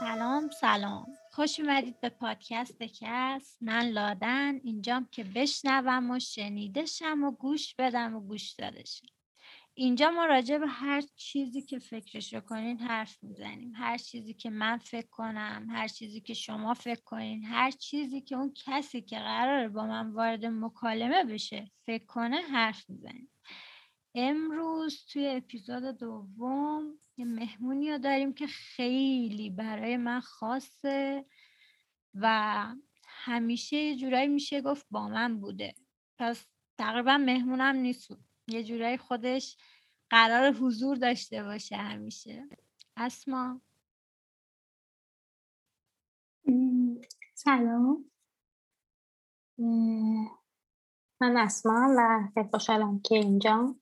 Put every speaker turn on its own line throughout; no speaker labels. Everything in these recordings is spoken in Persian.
سلام سلام. خوش اومدید به پادکست کس. من لادن. اینجام که بشنوم و شنیدشم و گوش بدم و گوش دادشم. اینجا ما راجع به هر چیزی که فکرش رو کنین حرف می‌زنیم. هر چیزی که من فکر کنم هر چیزی که شما فکر کنین هر چیزی که اون کسی که قراره با من وارد مکالمه بشه فکر کنه حرف می‌زنیم. امروز توی اپیزود دوم یه مهمونی رو داریم که خیلی برای من خاصه و همیشه یه جورایی میشه گفت با من بوده. پس تقریبا مهمونم نیست. یه جورایی خودش قرار حضور داشته باشه همیشه. اسما.
سلام. من اسما و خوشحالم که اینجا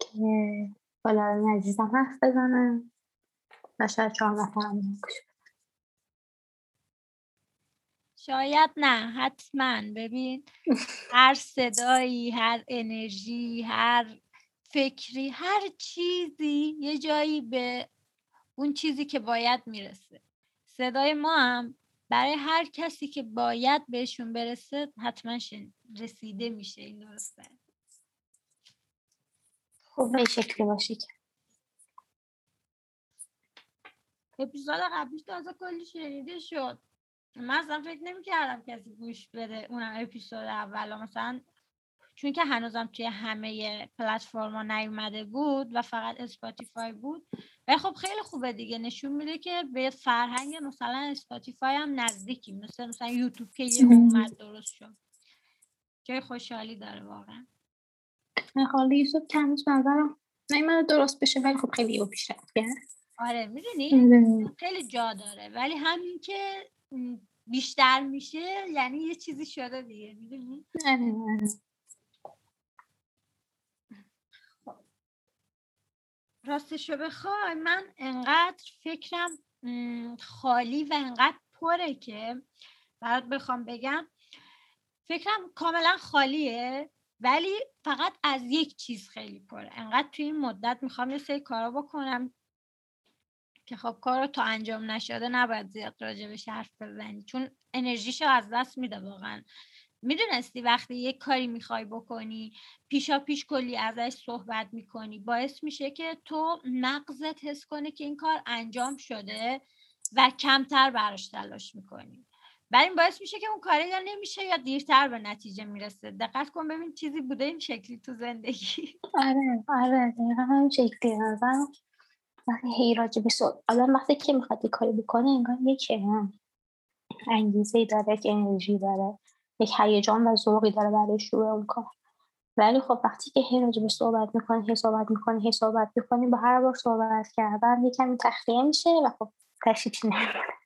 که بالا عزیزم حرف بزنم و شاید چهار نفرم
شاید نه حتما. ببین هر صدایی هر انرژی هر فکری هر چیزی یه جایی به اون چیزی که باید می‌رسه. صدای ما هم برای هر کسی که باید بهشون برسه حتما رسیده میشه. این درسته.
خب به شکلی باشید
اپیزود قبلیش تازه کلی شنیده شد. من اصلا فکر نمی کردم کسی گوش بده اونم اپیزود اول. مثلا چون که هنوزم توی همه پلتفرما نیومده بود و فقط اسپاتیفای بود. و خب خیلی خوبه دیگه. نشون میده که به فرهنگ مثلا اسپاتیفای هم نزدیکی مثل مثلا یوتیوب که یه اومد درست شد. جای خوشحالی داره واقعا.
حالا یوتیوب کمش نظرم نیمده درست بشه ولی خب خیلی پیش
آره می‌دونی آره. خیلی جا داره ولی همین که بیشتر میشه یعنی یه چیزی شده دیگه می‌دونی
آره، آره.
راستشو بخوای من انقدر فکرم خالی و انقدر پره که برات بخوام بگم فکرم کاملا خالیه ولی فقط از یک چیز خیلی پره انقدر توی این مدت می‌خوام یه سری کارا بکنم که خب کار تا انجام نشده نباید زیاد راجبش حرف بزنی چون انرژیشو از دست میده واقعا. می‌دونستی وقتی یک کاری می‌خوای بکنی پیشا پیش کلی ازش صحبت می‌کنی باعث میشه که تو مغزت حس کنه که این کار انجام شده و کمتر براش تلاش می‌کنی. ولی این باعث میشه که اون کاری یا نمیشه یا دیرتر به نتیجه می‌رسه. دقت کن ببین چیزی بوده این شکلی تو زندگی.
آره آره دقیقا همین شکلی وقتی هی راجع به آدم وقتی که می‌خواد کاری بکنه انگار یک انگیزه داره که انرژی داره یک هیجان و ذوقی داره برای شروع اون کار. ولی خب وقتی که هی راجع صحبت می‌کنی هی می‌کنی هی می‌کنی با هر بار صحبت کردن یکمی تخلیه میشه و خب تشریفی نمیده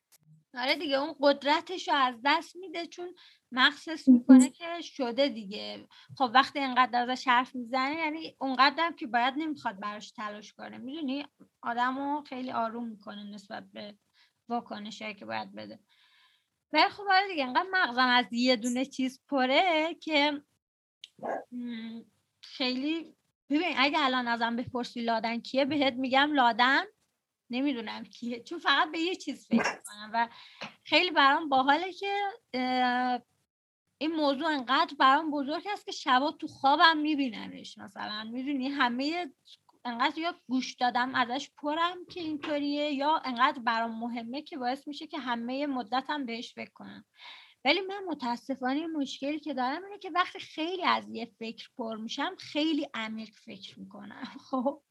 آره دیگه اون قدرتش رو از دست میده چون مخصص می‌کنه که شده دیگه. خب وقتی اینقدر ازش حرف می‌زنه یعنی اونقدر که باید نمی‌خواد براش تلاش کنه. می‌دونی؟ آدم رو خیلی آروم می‌کنه نسبت به واکنش که باید بده. ولی خب آره دیگه انقدر مغزم از یه دونه چیز پره که خیلی ببین اگه الان ازم بپرسی لادن کیه بهت میگم لادن. نمی‌دونم کیه چون فقط به یه چیز فکر کنم و خیلی برام باحاله که این موضوع انقدر برام بزرگ است که شبا تو خوابم میبینمش. مثلا می‌دونی همه انقدر یا گوش دادم ازش پرم که اینطوریه یا انقدر برام مهمه که باعث میشه که همه مدتم بهش فکر کنم. ولی من متاسفانه مشکلی که دارم اینه که وقتی خیلی از یه فکر پر میشم خیلی عمیق فکر می‌کنم. خب؟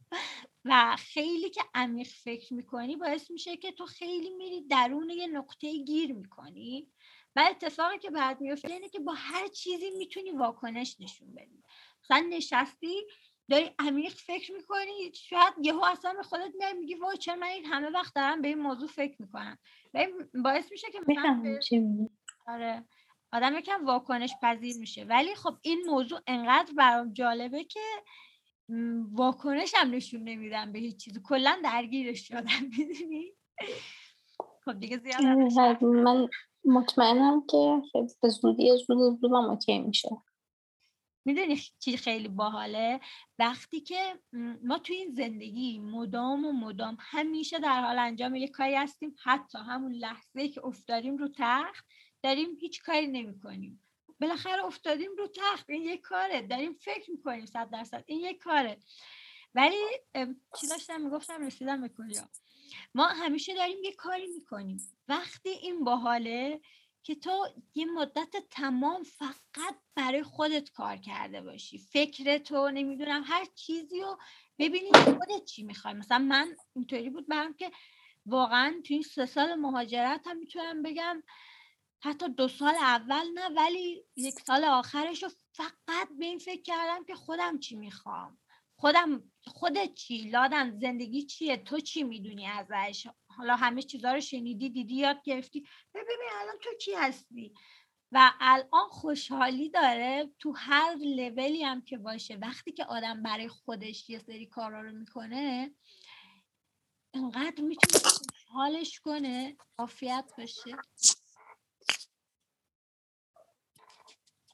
و خیلی که عمیق فکر می‌کنی باعث میشه که تو خیلی میری درون یه نقطه گیر می‌کنی و اتفاقی که بعد میفته اینه که با هر چیزی می‌تونی واکنش نشون بدی. مثلا نشستی داری عمیق فکر می‌کنی شاید یهو اصلا به خودت میای میگی وای چرا من این همه وقت دارم به این موضوع فکر می‌کنم؟ و باعث میشه که
من
آره آدم یکم واکنش پذیر میشه. ولی خب این موضوع انقدر برام جالبه که واکنش هم نشون نمیدم به هیچ چیزی کلا درگیرش شدم می‌دونی؟ خب دیگه زیاد
من مطمئنم که به زودی زود زود اوکی میشه.
می‌دونی چی خیلی باحاله؟ وقتی که ما توی این زندگی مدام و مدام همیشه در حال انجام یک کاری هستیم حتی همون لحظه که افتادیم رو تخت داریم هیچ کاری نمی کنیم بالاخره افتادیم رو تخت. این یک کاره. داریم فکر می‌کنیم صد درصد. این یک کاره. ولی چی داشتم می‌گفتم؟ رسیدم به کجا؟ ما همیشه داریم یه کاری می‌کنیم. وقتی این باحاله که تو یه مدت تمام فقط برای خودت کار کرده باشی. فکر تو نمی‌دونم هر چیزی رو ببینی خودت چی می‌خوای. مثلا من اینطوری بود برام که واقعا تو این سه سال مهاجرت هم می‌تونم بگم حتی دو سال اول نه ولی یک سال آخرش رو فقط به این فکر کردم که خودم چی می‌خوام؟ خودم خودت چی؟ لادن زندگی چیه؟ تو چی می‌دونی ازش؟ حالا همه چیزا رو شنیدی دیدی یاد گرفتی؟ ببین الان تو چی هستی؟ و الان خوشحالی داره تو هر لولی هم که باشه. وقتی که آدم برای خودش یه سری کارا رو می‌کنه انقدر می‌تونه حالش کنه عافیت باشه.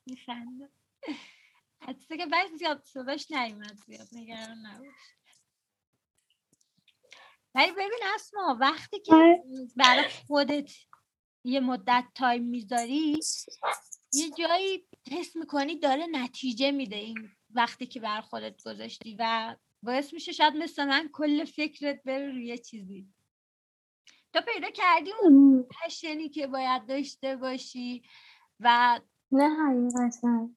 میخنده. حتی که بعد زیاد صداش نیومد زیاد نگران نباش. ولی ببین اسما وقتی که آره. برای خودت یه مدت تایم می‌ذاری یه جایی حس می‌کنی داره نتیجه میده این وقتی که بر خودت گذاشتی و باعث میشه شاید مثل من کل فکرت بره روی چیزی. تو پیدا کردی اون پشنی که باید داشته باشی و
نه حقیقتا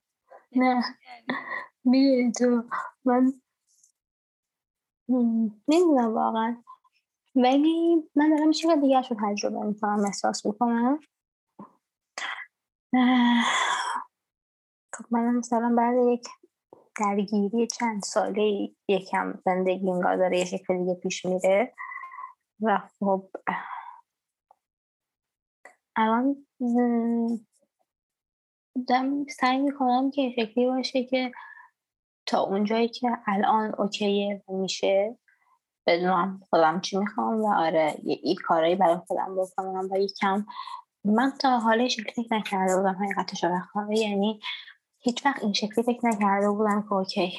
نه. می‌دونی تو من نمی‌دونم واقعا. ولی من دارم چیز دیگه رو تجربه می‌کنم احساس می‌کنم. خب من مثلا بعد یک درگیری چند ساله یکم زندگی انگار داره یه شکل دیگه پیش میره. و خب الان دارم سعی می‌کنم که شکلی باشه که تا اونجایی که الان اوکیه میشه بدونم خودم چی می‌خوام و آره این کارایی برای خودم بکنم و یکم من تا حالا شکلی فکر نکرده بودم حقیقتش رو یعنی هیچ وقت این شکلی فکر نکرده بودم که اوکی.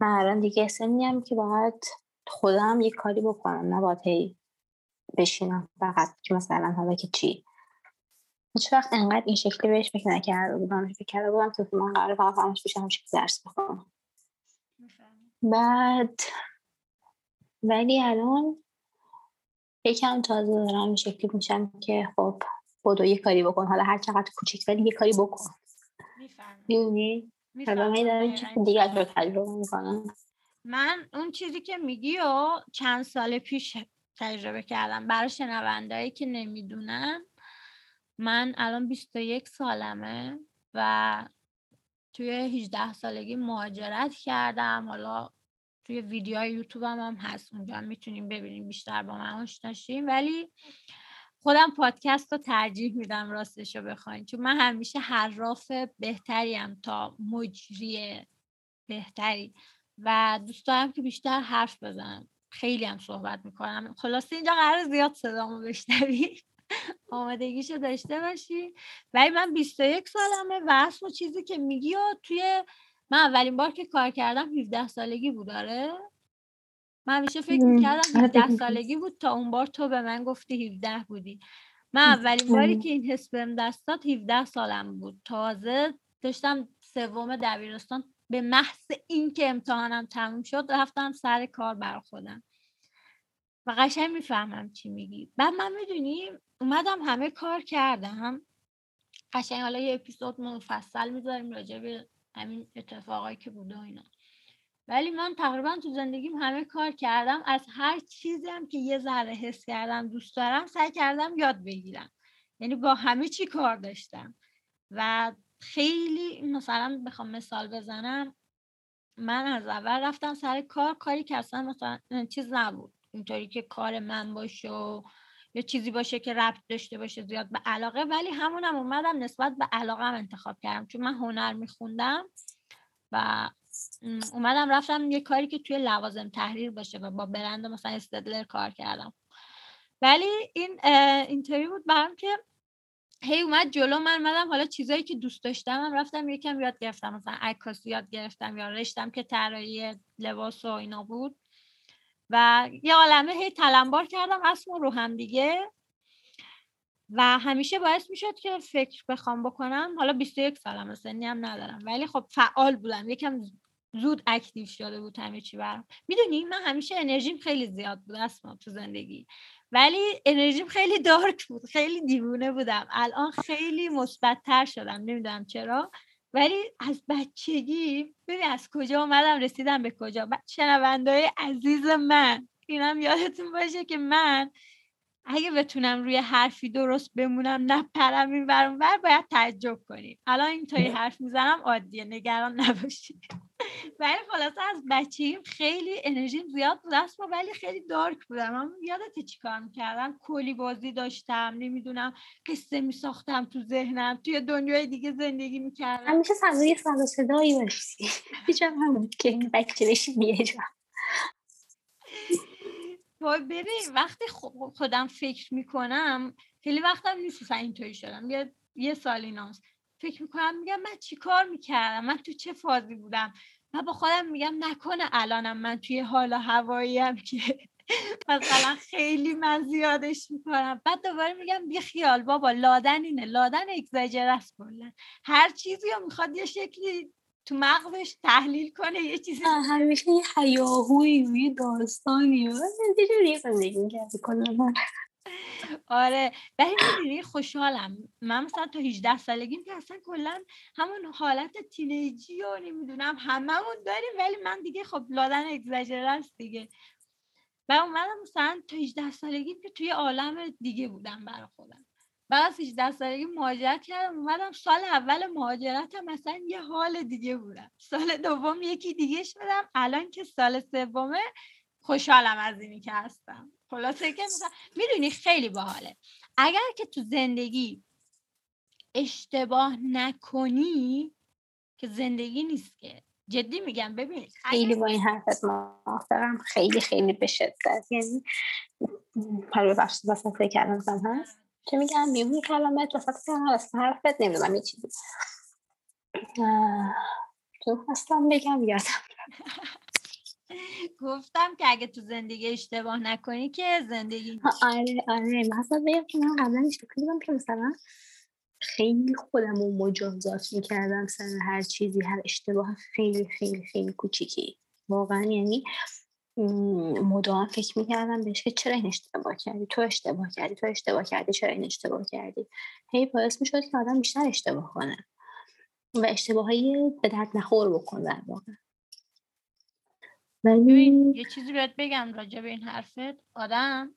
من الان دیگه سنیم که باید خودم یک کاری بکنم نه باید بشینم فقط که مثلا حالا که چی. هیچ وقت انقدر این شکلی بهش فکر نکرده بودم. فکر کرده بودم که من قرار فقط همش بشم شکلی درس بخونم. بعد ولی الان یکم تازه دارم این شکلی میشم که خب بودو یه کاری بکن. حالا هر چقدر کوچیک ولی یه کاری بکن. می‌دونی؟ حالا می دارم چیز دیگه رو تجربه می‌کنم.
من اون چیزی که میگی و چند سال پیش تجربه کردم. برای شنوندهایی که نمی‌دونن من الان 21 سالمه و توی 18 سالگی مهاجرت کردم. حالا توی ویدیوهای یوتیوب هم, هم هست. اونجا می‌تونیم ببینیم بیشتر با من آشنا ولی خودم پادکست رو ترجیح میدم راستش رو بخواین. چون من همیشه حراف بهتریم تا مجری بهتری. و دوست دارم که بیشتر حرف بزنم. خیلی هم صحبت می‌کنم. خلاصه اینجا قرار زیاد صدامو بشنوی. آمادگیشو داشته باشی. ولی من 21 سالمه و اصلا چیزی که میگی و توی من اولین بار که کار کردم 17 سالگی بود داره من همیشه فکر می‌کردم 17 سالگی بود تا اون بار تو به من گفتی 17 بودی. من اولین باری که این حس بهم دست داد 17 سالم بود. تازه داشتم سوم دبیرستان به محض اینکه امتحانم تموم شد رفتم سر کار بر خودم و قشنگ می‌فهمم چی میگی. بعد من می‌دونی اومدم همه کار کردم. قشنگ حالا یه اپیزود مفصل می‌ذاریم راجع به همین اتفاقایی که بوده و اینا. ولی من تقریبا تو زندگیم همه کار کردم. از هر چیزی هم که یه ذره حس کردم دوست دارم سعی کردم یاد بگیرم. یعنی با همه چی کار داشتم. و خیلی مثلا بخوام مثال بزنم. من از اول رفتم سر کار کاری که اصلا مثلا چیز نبود. اینطوری که کار من باشه و یا چیزی باشه که ربط داشته باشه زیاد به علاقه ولی همونم اومدم نسبت به علاقه هم انتخاب کردم. چون من هنر میخوندم و اومدم رفتم یه کاری که توی لوازم تحریر باشه و با برند مثلا استدلر کار کردم. ولی این اینطوری بود برام که هی اومد جلو من مدم حالا چیزایی که دوست داشتم هم رفتم یکم یاد گرفتم. مثلا عکاسی یاد گرفتم یا رشتم که طراحی لباس و اینا بود. و یه عالمه هی تلمبار کردم اسم رو هم دیگه. و همیشه باعث می‌شد که فکر بخوام بکنم. حالا 21 سالم سنی هم ندارم. ولی خب فعال بودم. یکم زود اکتیو شده بود همه چی برام. می‌دونی من همیشه انرژیم خیلی زیاد بود اسما تو زندگی. ولی انرژیم خیلی دارک بود خیلی دیوونه بودم. الان خیلی مثبتتر شدم. نمی‌دونم چرا. ولی از بچگی ببین از کجا اومدم رسیدم به کجا. شنوندهای عزیز من اینم یادتون باشه که من اگه بتونم روی حرفی درست بمونم نپرم این برم بر باید تعجب کنیم. الان اینطوری حرف می‌زنم عادیه. نگران نباشید. ولی خلاصه از بچگیم خیلی انرژیم زیاد بود. اصلا ولی خیلی دارک بودم. من یادت چی کار می‌کردم؟ کلی بازی داشتم نمی‌دونم قصه میساختم تو ذهنم توی دنیای دیگه زندگی می‌کردم.
همیشه صدای صدا صدایی باشی هم که بچه بشی
وای ببین وقتی خودم فکر می‌کنم خیلی وقتم نیست اینطوری شدم. یه یه سال ایناست. فکر می‌کنم میگم من چی کار می‌کردم؟ من تو چه فازی بودم؟ و با خودم میگم نکنه الانم من توی حال هوایی هم که مثلا خیلی من زیادش می‌کنم. بعد دوباره میگم بی خیال بابا لادن اینه لادن اگزاجر است هر چیزی رو می‌خواد یه شکلی تو مغزش تحلیل کنه یه چیزی
همیشه یه حیاهوی یه داستانی دیگه زندگی کردی
آره ولی می‌دونی خوشحالم. من مثلا تا 18 سالگیم که اصلا کلا همون حالت تینیجی و نمی‌دونم. هممون داریم ولی من دیگه خب لادن اگزاجر است دیگه. و اومدم مثلا تا 18 سالگیم که توی عالم دیگه بودم برای خودم. بعد از 18 سالگی مهاجرت کردم اومدم سال اول مهاجرتم مثلا یه حال دیگه بودم. سال دوم یکی دیگه شدم. الان که سال سومه خوشحالم از اینی که هستم. خلاصه که مثلا می‌دونی خیلی باحاله. اگر که تو زندگی اشتباه نکنی که زندگی نیست که. جدی میگم ببین
خیلی با این حرفت موافقم خیلی خیلی به شدت. یعنی حالا ببخشید فکر کردم هست چه میگم؟ میون کلامت وسط کلمت حرفت نمی‌دونم یه چیزی. تو هستم بگم یادم
گفتم که اگه تو زندگی اشتباه نکنی که زندگی
آره آره. مثلا بگم که من قبلا اشتباه کردم که مثلا خیلی خودم رو مجازات می‌کردم سر هر چیزی هر اشتباه خیلی خیلی خیلی کوچیکی. واقعا یعنی مدام فکر می‌کردم بهش که چرا این اشتباه کردی؟ تو اشتباه کردی تو اشتباه کردی چرا این اشتباه کردی؟ هی باعث می‌شد که آدم بیشتر اشتباه کنه و اشتباهایی به درد نخور بکن در واقع.
ولی یه چیزی باید بگم راجع به این حرفت. آدم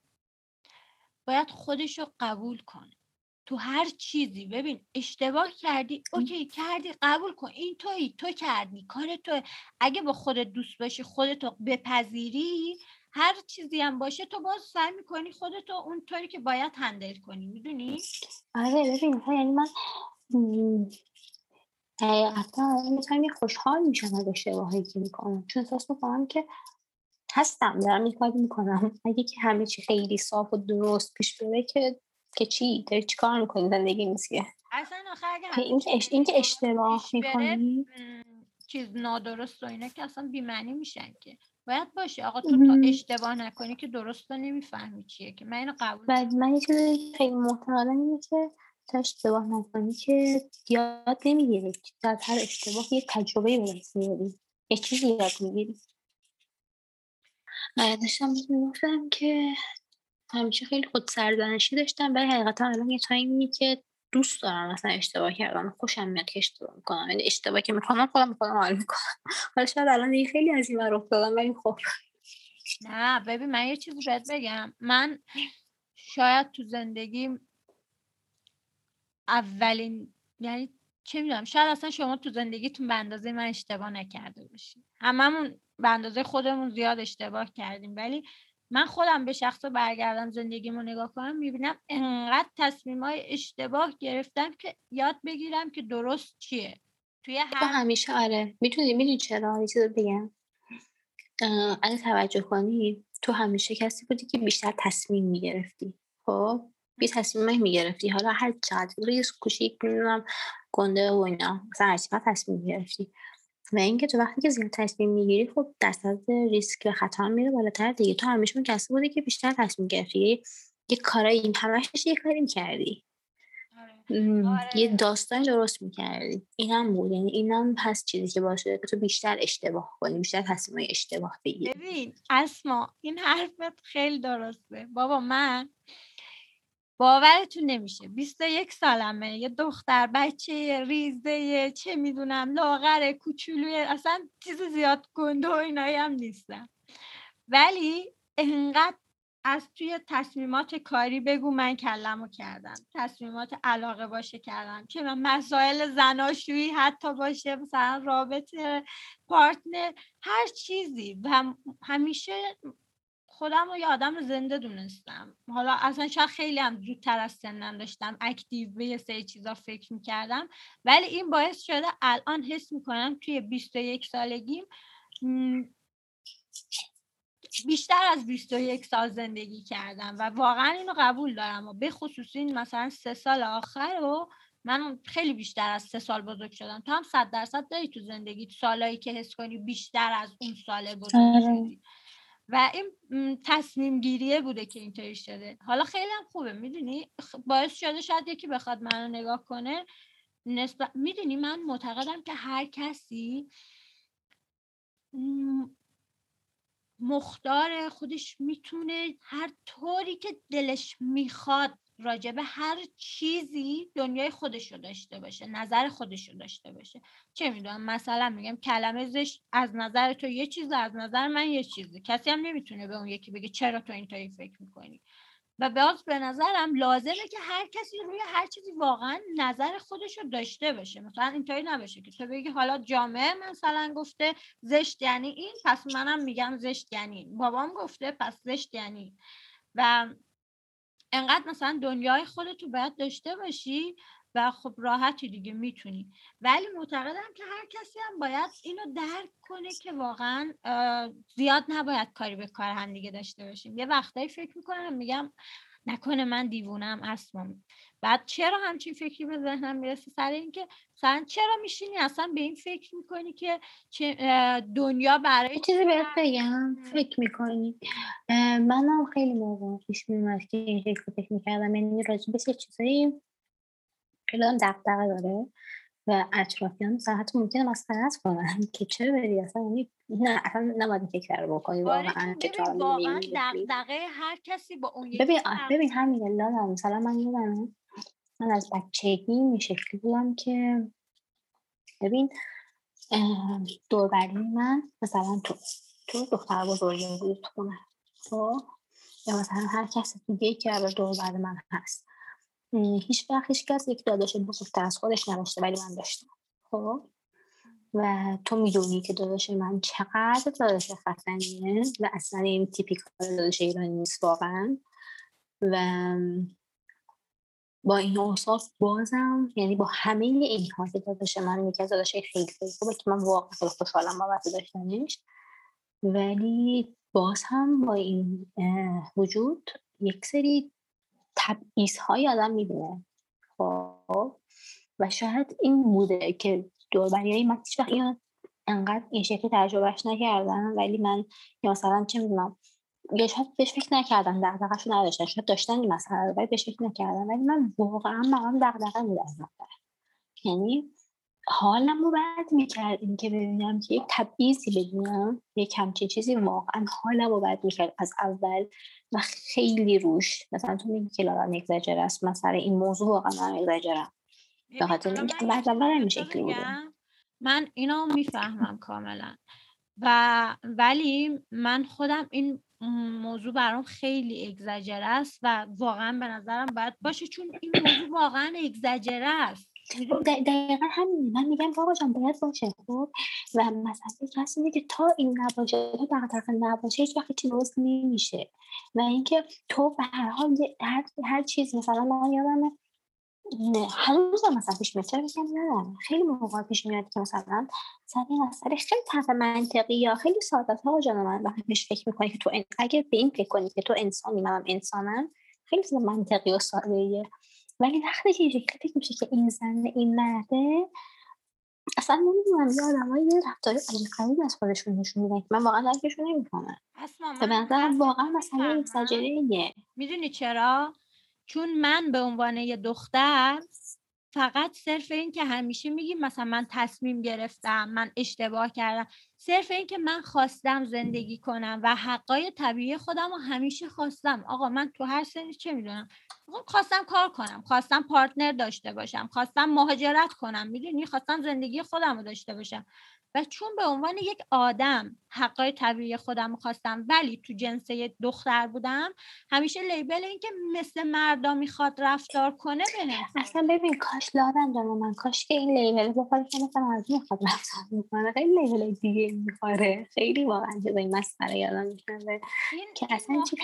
باید خودش رو قبول کنه. تو هر چیزی ببین اشتباه کردی اوکی کردی قبول کن. این توی تو کردی کار تو اگه با خودت دوست باشی خودتو بپذیری هر چیزی هم باشه تو باز سعی می‌کنی خودتو اونطوری که باید هندل کنی می‌دونی؟
آره ببین یعنی من حقیقتا می‌تونم خوشحال میشم از اشتباهی که می‌کنم. چون احساس می‌کنم که هستم دارم این کاری می‌کنم. اگه که همه چی خیلی صاف و درست پیش بره که که چی؟ داری چی کار می‌کنی زندگی نیست که؟
اصلا آخه
این که, اش... این که اشتباه می‌کنی؟
چیز نادرست و اینا که اصلا بیمعنی میشن که. باید باشه. آقا تو تا اشتباه نکنی که درست رو نمی‌فهمی چیه که. من اینو قبول
بعد من یه چیزی خیلی محتملا اینه که اشتباه نکنی که یاد نمی‌گیری. از هر اشتباه یه تجربه به دست میاری یه چیزی یاد می‌گیری. داشتم می‌گفتم که همیشه خیلی خود سرزنشی داشتم ولی حقیقتا الان یه تایمی که دوست دارم مثلا اشتباه کردم خوشم میاد که اشتباه می‌کنم. یعنی اشتباه که می‌کنم خودم خودم حال می‌کنم. حالا شاید الان دیگه خیلی از این ور افتادم ولی خب.
نه ببین من یه چیزی بهت بگم. من شاید تو زندگیم اولین یعنی چه می‌دونم شاید اصلا شما تو زندگیتون به اندازه من اشتباه نکرده باشید هممون به اندازه خودمون زیاد اشتباه کردیم. ولی من خودم به شخص برگردم زندگیمو نگاه کنم می‌بینم انقدر تصمیم های اشتباه گرفتم که یاد بگیرم که درست چیه. توی
هر همیشه آره. می‌تونی می‌دونی چرا؟ یه چیز بگم. اگه توجه کنی تو همیشه کسی بودی که بیشتر تصمیم می‌گرفتی. خب؟ یه تصمیم می‌گرفتی حالا هر چقدر ریسک کوچیک می‌دونم گنده و اینا مثلا هر چقدر تصمیم می‌گرفتی و اینکه تو وقتی که زیاد تصمیم می‌گیری خب درصد ریسک و خطر میره بالاتر دیگه. تو همیشه کسی بوده که بیشتر تصمیم گرفتی. یه کارایی این همش یه کاری می‌کردی. آره. یه آره. داستان درست می‌کردی. اینم بود. یعنی اینم هست چیزی که باشه که تو بیشتر اشتباه کنی بیشتر تصمیم اشتباه بگیری.
ببین اسما این حرفت خیلی درسته. بابا من باورتون نمیشه. 21 سالمه یه دختر بچه ریزه چه می‌دونم لاغر کوچولوی اصلا چیز زیاد گنده و اینایی هم نیستم. ولی انقدر از توی تصمیمات کاری بگو من کلمو کردم. تصمیمات علاقه باشه کردم که من مسائل زناشویی حتی باشه مثلا رابطه پارتنر هر چیزی. و همیشه خودم رو یه آدم زنده دونستم. حالا اصلا شاید خیلی هم زودتر از سنم داشتم اکتیو به یه سری چیزا فکر می‌کردم. ولی این باعث شده الان حس می‌کنم توی 21 سالگیم بیشتر از 21 سال زندگی کردم و واقعا اینو قبول دارم و به خصوص این مثلا سه سال آخر و من خیلی بیشتر از سه سال بزرگ شدم. تو هم صد درصد داری تو زندگی سالایی که حس کنی بیشتر از اون سال بزرگ آره. شدی. و این تصمیم گیریه بوده که اینطوری شده. حالا خیلی هم خوبه می‌دونی؟ باعث شده شاید یکی بخواد منو نگاه کنه. نسبت می‌دونی؟ من معتقدم که هر کسی مختار خودش می‌تونه هر طوری که دلش می‌خواد راجع به هر چیزی دنیای خودش رو داشته باشه نظر خودش رو داشته باشه. چه می‌دونم مثلا میگم کلمه زشت از نظر تو یه چیز از نظر من یه چیزی کسی هم نمی‌تونه به اون یکی بگه چرا تو اینطوری فکر می‌کنی. و باز به نظرم لازمه که هر کسی روی هر چیزی واقعا نظر خودش رو داشته باشه. مثلا اینطوری نباشه که تو بگی حالا جامعه مثلا گفته زشت یعنی این پس منم میگم زشت یعنی بابام گفته پس زشت یعنی و انقدر مثلا دنیای خودتو باید داشته باشی و خب راحتی دیگه می‌تونی. ولی معتقدم که هر کسی هم باید اینو درک کنه که واقعا زیاد نباید کاری به کار هم دیگه داشته باشیم. یه وقتایی فکر می‌کنم میگم نکنه من دیوونم اصلا بعد چرا همچین فکری به ذهنم می‌رسه؟ سر اینکه مثلا چرا میشینی؟ اصلا به این فکر می‌کنی که دنیا برای
چیزی بهت بگم. فکر می‌کنی. منم خیلی موقع پیش میومد که این فکر می‌کردم. یعنی راجع به چیزایی؟ خیلی هم دقدقه داره و اطرافیان مثلا حتی ممکنه مسخرت کنن که چرا بری؟ اصلا یعنی نه اصلا نباید فکر رو بکنی
آره واقعا واقعا دقدقه هر کسی با اون
ببین ببین همین لادم مثلا من یادم من از بچگی این شکلی بودم که ببین دوربری من مثلا تو تو دختر بزرگی بود تو خونه تو خب؟ یا مثلا هر کسی دیگه که دور من هست. هیچ وقت هیچ کس یک داداش بزرگتر از خودش نداشته ولی من داشتم خب؟ و تو می‌دونی که داداش من چقدر داداش خفنیه و اصلا این تیپیکال داداش ایرانی نیست واقعا. و با این اوصاف بازم یعنی با همه این که داداش من یکی از داداش خیلی خیلی خوبه که من واقعا خیلی خوشحالم بابت داشتنش. ولی باز هم با این وجود یک سری تبعیض های آدم می‌بینه. خب؟ و شاید این بوده که دوربری من هیچ وقت انقدر این شکلی تجربهش نکردم ولی من یا مثلا چه می‌دونم یا شاید بهش فکر نکردم دقدقهشو نداشتن شاید داشتن این مسئله ولی بهش فکر نکردم. ولی من واقعا من دقدقه میدم یعنی حالم رو بد می‌کرد این که ببینم که یک تبعیضی ببینم یک همچین چیزی واقعا حالم رو بد می‌کرد از اول و خیلی روش. مثلا تو میگی که لادن اگزاجر است. مثلا این موضوع واقعا من به خاطر بعد اول این شکلی بوده
من اینو می‌فهمم کاملا. و ولی من خودم این موضوع برام خیلی اگزاجر است و واقعا به نظرم باید باشه چون این موضوع واقعا اگزاجر است
دقیقا همین من میگم بابا جان باید باشه خب و مثلا کسی که تا این نباشه تا دقیقا نباشه هیچ وقت درست نمیشه. و اینکه تو به هر حال هر, هر چیز مثلا من یادمه هنوز مثلا پیش میاد. چرا نه خیلی موقع پیش میاد که مثلا سر این اثر خیلی طرف منطقی یا خیلی ساده ها جان من وقتی پیش فکر می‌کنی که تو اگه به این فکر کنی که تو انسانی منم انسانم خیلی چیز منطقی و ساده ولی وقتی که شکلی فکر میشه که این زنه این مرده اصلا نمی‌دونم یه آدم یه رفتار عجیب از خودشون نشون میدن که من واقعا درکشون نمی‌کنم. به نظرم واقعا مثلا یک
می‌دونی چرا؟ چون من به عنوان یه دختر فقط صرف این که همیشه میگیم مثلا من تصمیم گرفتم من اشتباه کردم. صرف این که من خواستم زندگی کنم و حقای طبیعی خودم رو همیشه خواستم. آقا من تو هر سنی چه می‌دونم؟ خواستم کار کنم خواستم پارتنر داشته باشم خواستم مهاجرت کنم می‌دونی؟ خواستم زندگی خودم رو داشته باشم. و چون به عنوان یک آدم حقای طبیعی خودم خواستم ولی تو جنس دختر بودم همیشه لیبل این که مثل مردا می‌خواد رفتار کنه
به اصلا ببین کاش لادن جان من کاش که این لیبل بخواد که مثل مرد می‌خواد رفتار می‌کنه خیلی لیبل دیگه میخواره خیلی واقعا جزای مسخره یادم می‌کنه
که اصلا چی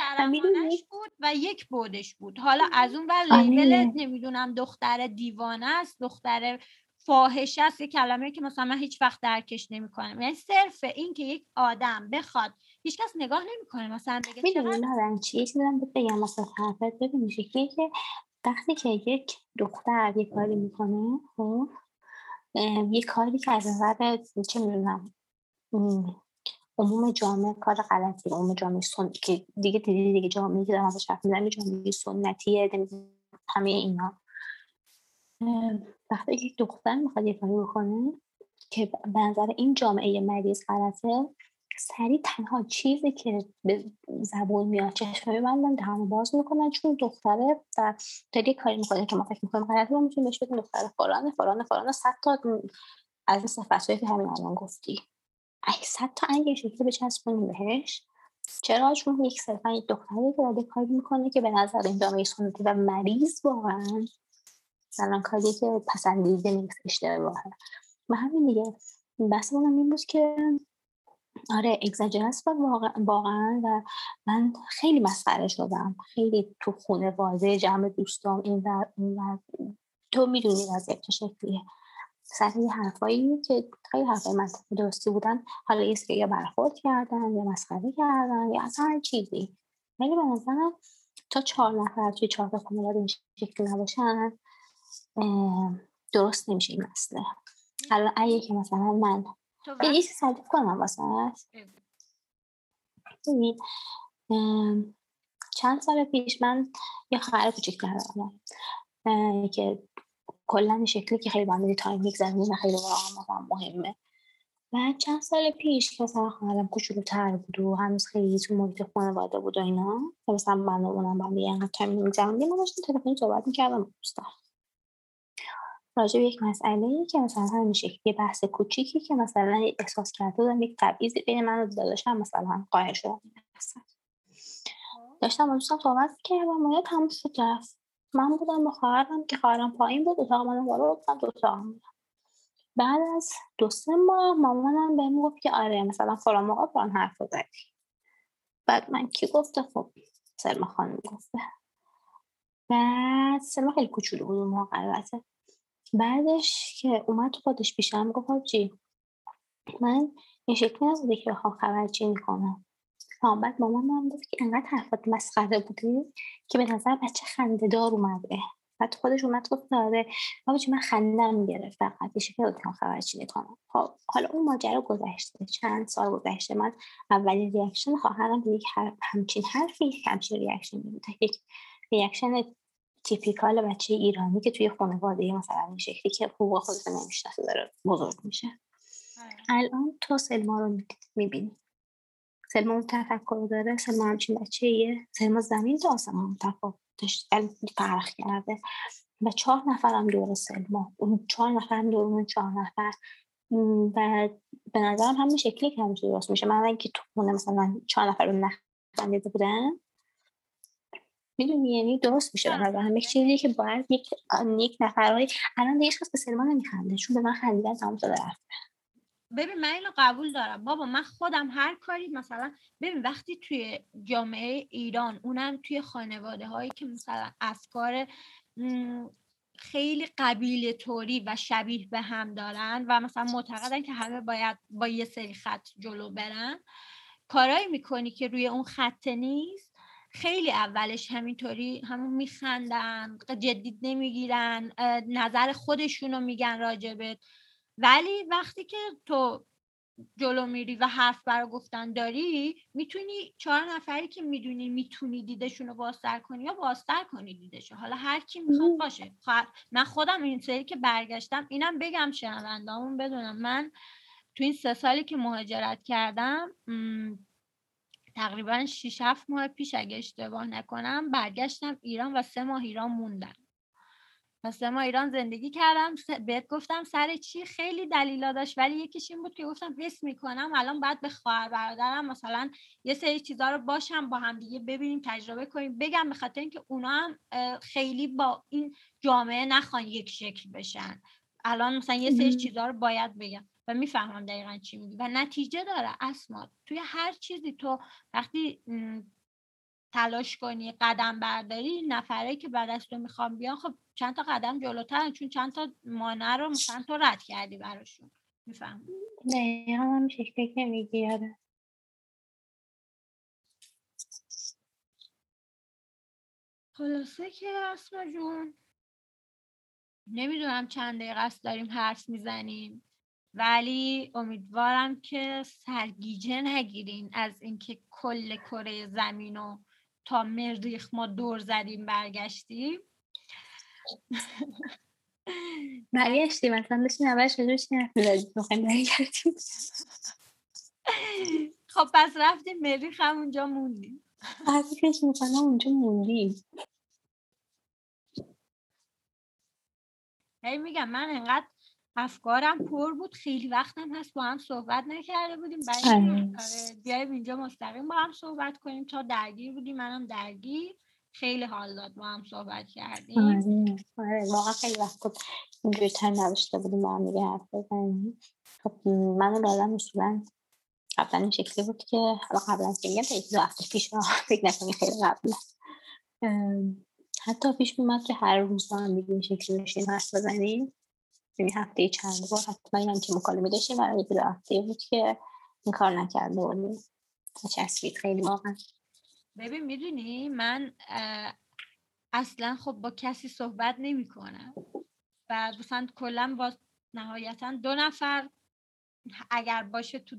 بود و یک بودش بود. حالا از اون ور لیبل نمی‌دونم دختر دیوانه است دختر فاحشه است یه کلمه که مثلا من هیچ وقت درکش نمی‌کنم. یعنی صرف این که یک آدم بخواد هیچکس نگاه نمی‌کنه. مثلا بگه
می‌دونی نه چی چیزی بگم مثلا حرفت؟ ببین شکلی که وقتی که یک دختر یه کاری می‌کنه خب یه کاری که از نظر چه می‌دونم عموم جامعه کار غلطی عموم جامعه سن... که دیگه دیگه دیگه جامعه که دارم ازش حرف می‌زنم جامعه سنتیه همه اینا. وقتی یک دختر می‌خواد یه کاری بکنه که به نظر این جامعه مریض غلطه سریع تنها چیزی که به زبون میاد چشم میبندن دهان باز می‌کنن چون دختره و داری کاری می‌کنه که ما فکر می‌کنیم غلطه ما می‌تونیم بهش بگیم دختر فلانه فلانه فلانه صد تا از این صفت که همین الان گفتی. ای صد تا انگه شکلی بچسبونیم بهش. چرا؟ چون یک صرفا یک دختری که داره کاری می‌کنه که به نظر این جامعه سنتی و مریض واقعا. مثلا کاری که پسندیده نیست اشتباهه و همین دیگه. بحث این بود که آره اگزاجر است واقعا و من خیلی مسخره شدم. خیلی تو خونه واضح جمع دوستام این و و تو می‌دونی وضعیت چه شکلیه. سر یه حرفایی که خیلی حرفای منطقی درستی بودن. حالا یه سری یا برخورد کردن یا مسخره کردن یا اصلا هر چیزی. ولی به نظرم تا چهار نفر توی چهار تا خانواده این شکلی نباشن درست نمیشه این مسئله. الان اگه که مثلا من. یه چیزی تعریف کنم واسه ببین چند سال پیش من یه خواهر کوچیک‌تر دارم. که کلا شکلی که خیلی با time میگذرونیم و خیلی واقعا مهمه. و چند سال پیش که مثلا خواهرم کوچولوتر بود و هنوز خیلی تو محیط خانواده بود و اینا مثلا من و اونم با هم دیگه انقدر time میگذروندیم ما داشتیم تلفنی صحبت می‌کردم دوستان. راجع به یک مسئله که مثلا همین شکلی بحث کوچیکی که مثلا احساس کرده بودم یک تبعیضی بین من و داداشم مثلا قائل شدن داشتم با دوستم صحبت کردم و تموم شد رفت. من بودم با خواهرم که خواهرم پایین بود اتاق من بالا بودم دو اتاق بعد از دو سه ماه مامانم بهم گفت که آره مثلا فلان موقع فلان حرف زدی. بعد من کی گفته؟ خب سلما خانم گفته. بعد سلما خیلی کوچولو بود اون موقع البته. بعدش که اومد خودش پیشم گفت حاجی من این شکلی نبوده که بخوام خبرچینی کنم بعد مامانم گفت که انقدر حرفات مسخره بوده که به نظر بچه خنده دار اومده. بعد خودش اومد گفت داره بابا من خندم گرفت فقط یه شکلی خبر خبرچینی کنم خب حالا اون ماجرا گذشته چند سال گذشته من اولین reaction خواهرم به یک همچین حرفی همچین reaction بوده یک reaction typical بچه ایرانی که توی خانواده مثلا این شکلی که حقوق خودش نمی‌شناسه داره بزرگ میشه. آره. الان تو سلما رو می‌بینی. سلما اون تفکر داره سلما همچین بچه ایه سلما زمین تو آسمان تفکر فرق کرده و چهار نفرم دور سلما. اون چهار نفرم دور اون چهار نفر. و به نظرم همین شکلی که همیشه درست میشه. من اینکه تو خونه مثلا چهار نفر رو نخندیده بودن می‌دونی یعنی درست میشه به نظر هم یک چیزی که باید یک یک نفرای الان دیگه به سلما نمیخنده چون به من خندیدن تمام شده رفته
ببین من اینو قبول دارم. بابا من خودم هر کاری مثلا ببین وقتی توی جامعه ایران اونم توی خانواده هایی که مثلا افکار خیلی قبیل طوری و شبیه به هم دارن و مثلا معتقدن که همه باید با یه سری خط جلو برن کارایی می‌کنی که روی اون خط نیست خیلی اولش همینطوری همون میخندن جدید نمی‌گیرن نظر خودشونو میگن راجبت. ولی وقتی که تو جلو میری و حرف برا گفتن داری می‌تونی چهار نفری که می‌دونی می‌تونی دیدشون رو بازتر کنی یا بازتر کنی دیدشون حالا هر کی می‌خواد باشه. من خودم این سری که برگشتم اینم بگم شنوندامون بدونم من تو این سه سالی که مهاجرت کردم تقریبا 6 7 ماه پیش اگه اشتباه نکنم برگشتم ایران و سه ماه ایران موندم. مثلا ما ایران زندگی کردم بهت گفتم سر چی؟ خیلی دلیلا داشت ولی یکیش این بود که گفتم حس می‌کنم الان باید به خواهر برادرم مثلا یه سری چیزا رو باشم با هم دیگه ببینیم تجربه کنیم. بگم به خاطر اینکه اونا هم خیلی با این جامعه نخوان یک شکل بشن. الان مثلا یه سری چیزا رو باید بگم و می‌فهمم دقیقا چی میگی. و نتیجه داره اسما توی هر چیزی تو وقتی تلاش کنی قدم برداری نفره که بعد از تو می‌خوام بیان خب چند تا قدم جلوتر چون چند تا مانع رو مثلا تو رد کردی براشون میفهم
نه هم شکلی که میگی آره.
خلاصه که اسما جون نمی‌دونم چند دقیقه است داریم حرف می‌زنیم ولی امیدوارم که سرگیجه نگیرین از اینکه کل کره زمین رو تا مریخ ما دور زدیم برگشتیم.
برگشتیم مثلا داشتیم اولش بخوایم برگردیم.
خب پس رفتیم مریخ همونجا موندیم.
فکر می‌کنم اونجا موندیم.
هی میگم من انقدر افکارم پر بود. خیلی وقتم هست با هم صحبت نکرده بودیم. برای آره بیایم اینجا مستقیم با هم صحبت کنیم. تا درگیر بودیم منم درگیر. خیلی حال داد با هم صحبت کردیم.
آره. آره واقعا خیلی وقت بود. اینجوری تر نداشته بودیم با هم دیگه حرف بزنیم. خب من و اصولا قبلا این شکلی بود که حالا قبلا که میگم تا دو هفته پیش فکر نکنی خیلی قبل حتی پیش میمد که هر روز با هم دیگه این شکلی بشیم حرف بزنیم. یعنی هفته چند بار حتما این که مکالمه داشتیم برای دو هفته بود که این کار نکرده بودیم. چسبید خیلی واقعا.
ببین می‌دونی من اصلا خب با کسی صحبت نمی کنم و مثلا کلا با نهایتا دو نفر اگر باشه تو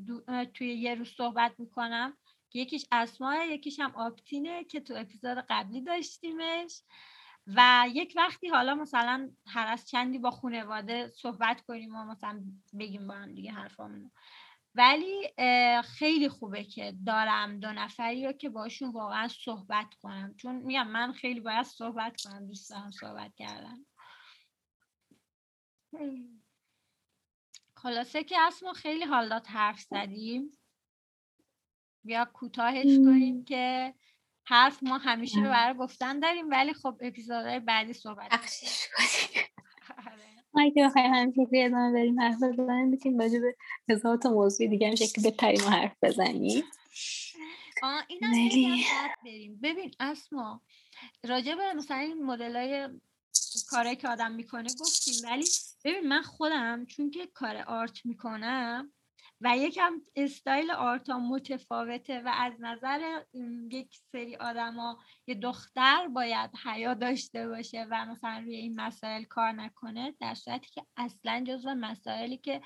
توی یه روز صحبت می‌کنم. یکیش اسماه یکیش هم آپتینه که تو اپیزود قبلی داشتیمش. و یک وقتی حالا مثلا هر از چندی با خانواده صحبت کنیم و مثلا بگیم با هم دیگه حرفامونو ولی خیلی خوبه که دارم دو نفری رو که باشون واقعا صحبت کنم. چون میگم من خیلی باید صحبت کنم دوست دارم صحبت کردن. خلاصه که ما خیلی حال داد حرف زدیم. بیا کوتاهش کنیم که حرف ما همیشه برای گفتن داریم ولی خب اپیزودهای بعدی صحبت
اگه بخوایم همینجوری ادامه بریم حرف بزنیم می‌تونیم راجع به هزار تا موضوع دیگه هم شکل بپریم و حرف بزنیم.
آه اینم بریم. ببین اسما راجع به مثلا این مدل های کارهایی که آدم می‌کنه گفتیم ولی ببین من خودم چون که کار آرت می‌کنم و یکم استایل آرتا متفاوته و از نظر یک سری آدما یه دختر باید حیا داشته باشه و مثلا روی این مسائل کار نکنه در صورتی که اصلا جزو مسائلی که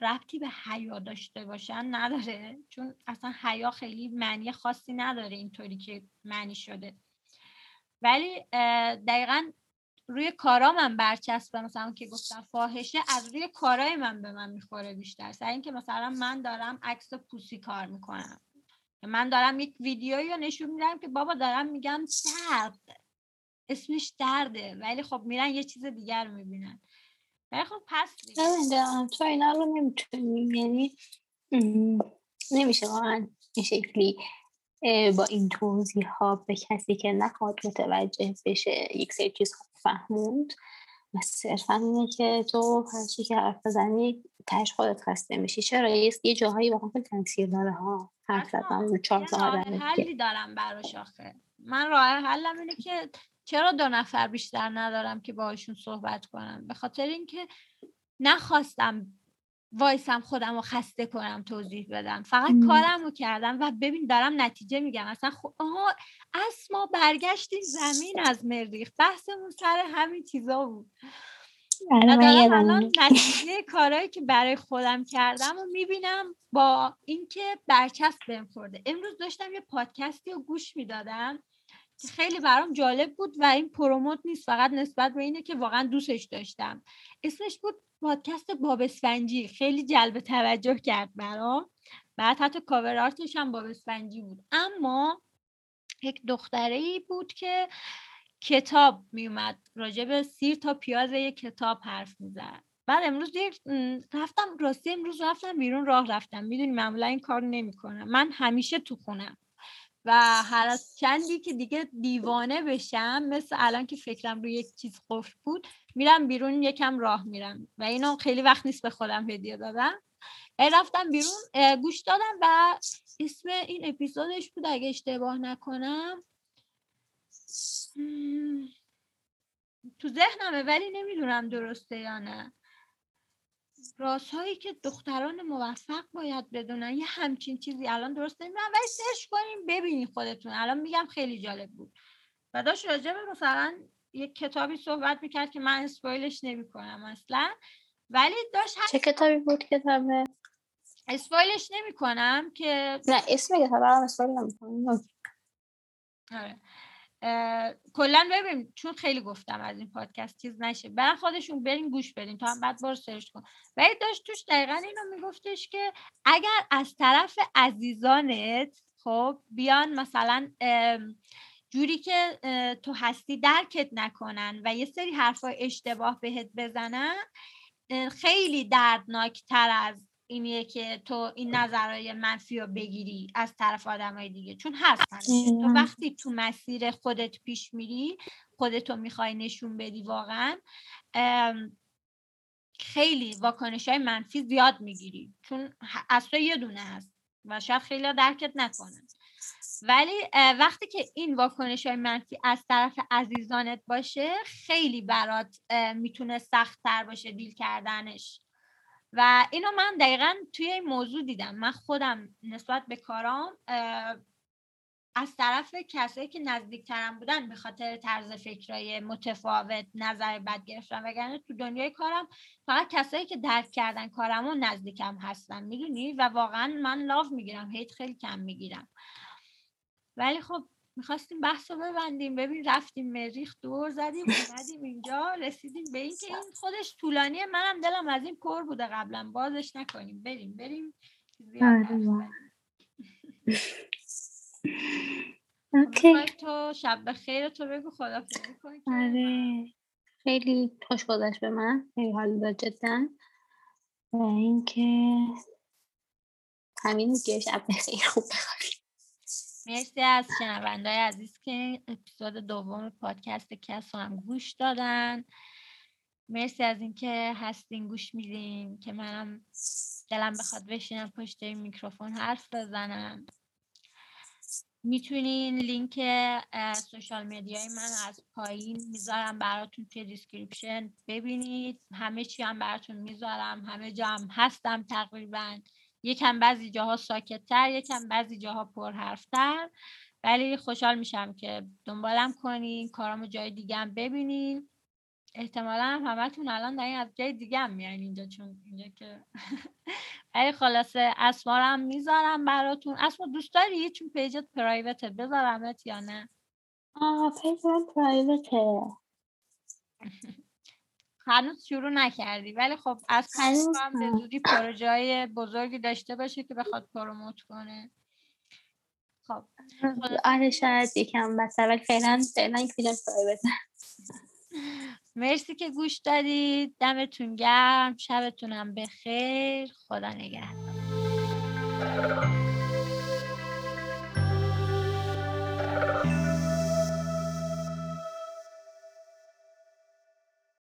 ربطی به حیا داشته باشن نداره. چون اصلا حیا خیلی معنی خاصی نداره اینطوری که معنی شده. ولی دقیقا روی کارا من برچسبه مثلا که گفتم فاحشه از روی کارای من به من می‌خوره بیشتر. سر اینکه مثلا من دارم عکس پوسی کار می‌کنم. من دارم یک ویدیویی رو نشون میدم که بابا دارم میگم درد. اسمش درده. ولی خب میرن یه چیز دیگر می‌بینن. ولی خب پس
تو اینا رو نمی‌تونی یعنی نمیشه واقعا این شکلی با این توضیح ها به کسی که نخواد متوجه بشه یک سری چیز فهموند و صرفا اینه که تو هرچی که حرف بزنی تش خودت خسته میشی. چرا؟ یه جاهایی واقعا خیلی تنسیر داره ها. حرف زدن چهار
حلی دارم براش آخه. من راه حلم اینه که چرا دو نفر بیشتر ندارم که باشون صحبت کنم؟ به خاطر اینکه نخواستم وایسم خودم رو خسته کنم توضیح بدم. فقط کارم رو کردم و ببین دارم نتیجه میگم. اصلا خب آها ما برگشتیم زمین از مریخ بحثمون سر همین چیزا بود.
آره،
دارم الان نتیجه کارهایی که برای خودم کردم و می‌بینم با اینکه برچسب بهم خورده. امروز داشتم یه پادکستی رو گوش می‌دادم. خیلی برام جالب بود و این پروموت نیست فقط نسبت به اینه که واقعا دوستش داشتم. اسمش بود پادکست باب اسفنجی خیلی جلب توجه کرد برام. بعد حتی کاور آرتش هم باب اسفنجی بود. اما یک دختره ای بود که کتاب میومد راجع به سیر تا پیاز یک کتاب حرف می‌زد. بعد امروز رفتم راستی امروز رفتم بیرون راه رفتم. می‌دونی معمولا این کار نمی‌کنم. من همیشه تو خونم. و هر از چندی که دیگه دیوانه بشم مثل الان که فکرم روی یک چیز قفل بود میرم بیرون یکم راه میرم. و اینو خیلی وقت نیست به خودم هدیه دادم. رفتم بیرون گوش دادم و اسم این اپیزودش بود اگه اشتباه نکنم. تو ذهنمه ولی نمی‌دونم درسته یا نه. هایی که دختران موفق باید بدونن یه همچین چیزی الان درست نمی‌دونم ولی سرش کنیم ببینین خودتون. الان میگم خیلی جالب بود. و داشت راجع مثلا یک کتابی صحبت می‌کرد که من اسپویلش نمی‌کنم اصلا. ولی داشت
چه کتابی بود کتابه؟
اسپویلش نمی‌کنم که
نه اسم کتاب اسپویل نمی‌کنم.
آره. کلا ببین چون خیلی گفتم از این پادکست چیز نشه. برن خودشون بریم گوش بدیم تا هم بعد بار سرچ کن ولی داشت توش دقیقا اینو میگفتش که اگر از طرف عزیزانت خب بیان مثلا جوری که تو هستی درکت نکنن و یه سری حرفای اشتباه بهت بزنن خیلی دردناک تر از اینیه که تو این نظرهای منفی رو بگیری از طرف آدمای دیگه. چون هست تو وقتی تو مسیر خودت پیش میری خودتو می‌خوای نشون بدی واقعا خیلی واکنش های منفی زیاد می‌گیری. چون از تو یه دونه هست و شاید خیلی درکت نکنن. ولی وقتی که این واکنش های منفی از طرف عزیزانت باشه خیلی برات می‌تونه سخت تر باشه دیل کردنش. و اینو من دقیقا توی این موضوع دیدم. من خودم نسبت به کارام از طرف کسایی که نزدیکترم بودن به خاطر طرز فکرای متفاوت نظر بد گرفتم وگرنه تو دنیای کارم فقط کسایی که درک کردن کارم و نزدیکم هستن می‌دونی؟ و واقعا من لاف می‌گیرم هیت خیلی کم می‌گیرم. ولی خب می‌خواستیم بحث رو ببندیم. ببین رفتیم مریخ دور زدیم اومدیم اینجا رسیدیم به این که این خودش طولانیه منم دلم از این پر بوده قبلا بازش نکنیم. بریم بریم.
آره.
اوکی. تو شب خیر تو بگو. خدا کن
آره. خیلی خوش گذشت به من. خیلی حال داد جدا. و اینکه همین دیگه شب خیر خوب بخوابیم
مرسی از شنوندای عزیز که اپیزود دوم پادکست کس هم گوش دادن. مرسی از اینکه هستین گوش میدین که منم دلم بخواد بشینم پشت میکروفون حرف بزنم. می‌تونین لینک social media ی من از پایین می‌ذارم براتون توی description. ببینید همه چی هم براتون می‌ذارم همه جا هم هستم تقریبا. یکم بعضی جاها ساکتتر یکم بعضی جاها پرحرفتر. ولی خوشحال میشم که دنبالم کنین کارامو جای دیگه هم ببینین. احتمالا هم همتون الان دارین از جای دیگه هم میان اینجا چون اینجا که ولی خلاصه اسمارم می‌ذارم براتون. اسما دوست داری چون page ت private ه بذارمت یا نه؟
آه پیجت پرایوته.
هنوز شروع نکردی. ولی خب از هم به زودی پروژه های بزرگی داشته باشه که بخواد پروموت کنه. خب.
آره شاید یکم بس ولی فعلا فعلا فیلم
مرسی که گوش دادید دمتون گرم. شبتونم بخیر. خدا نگهدار.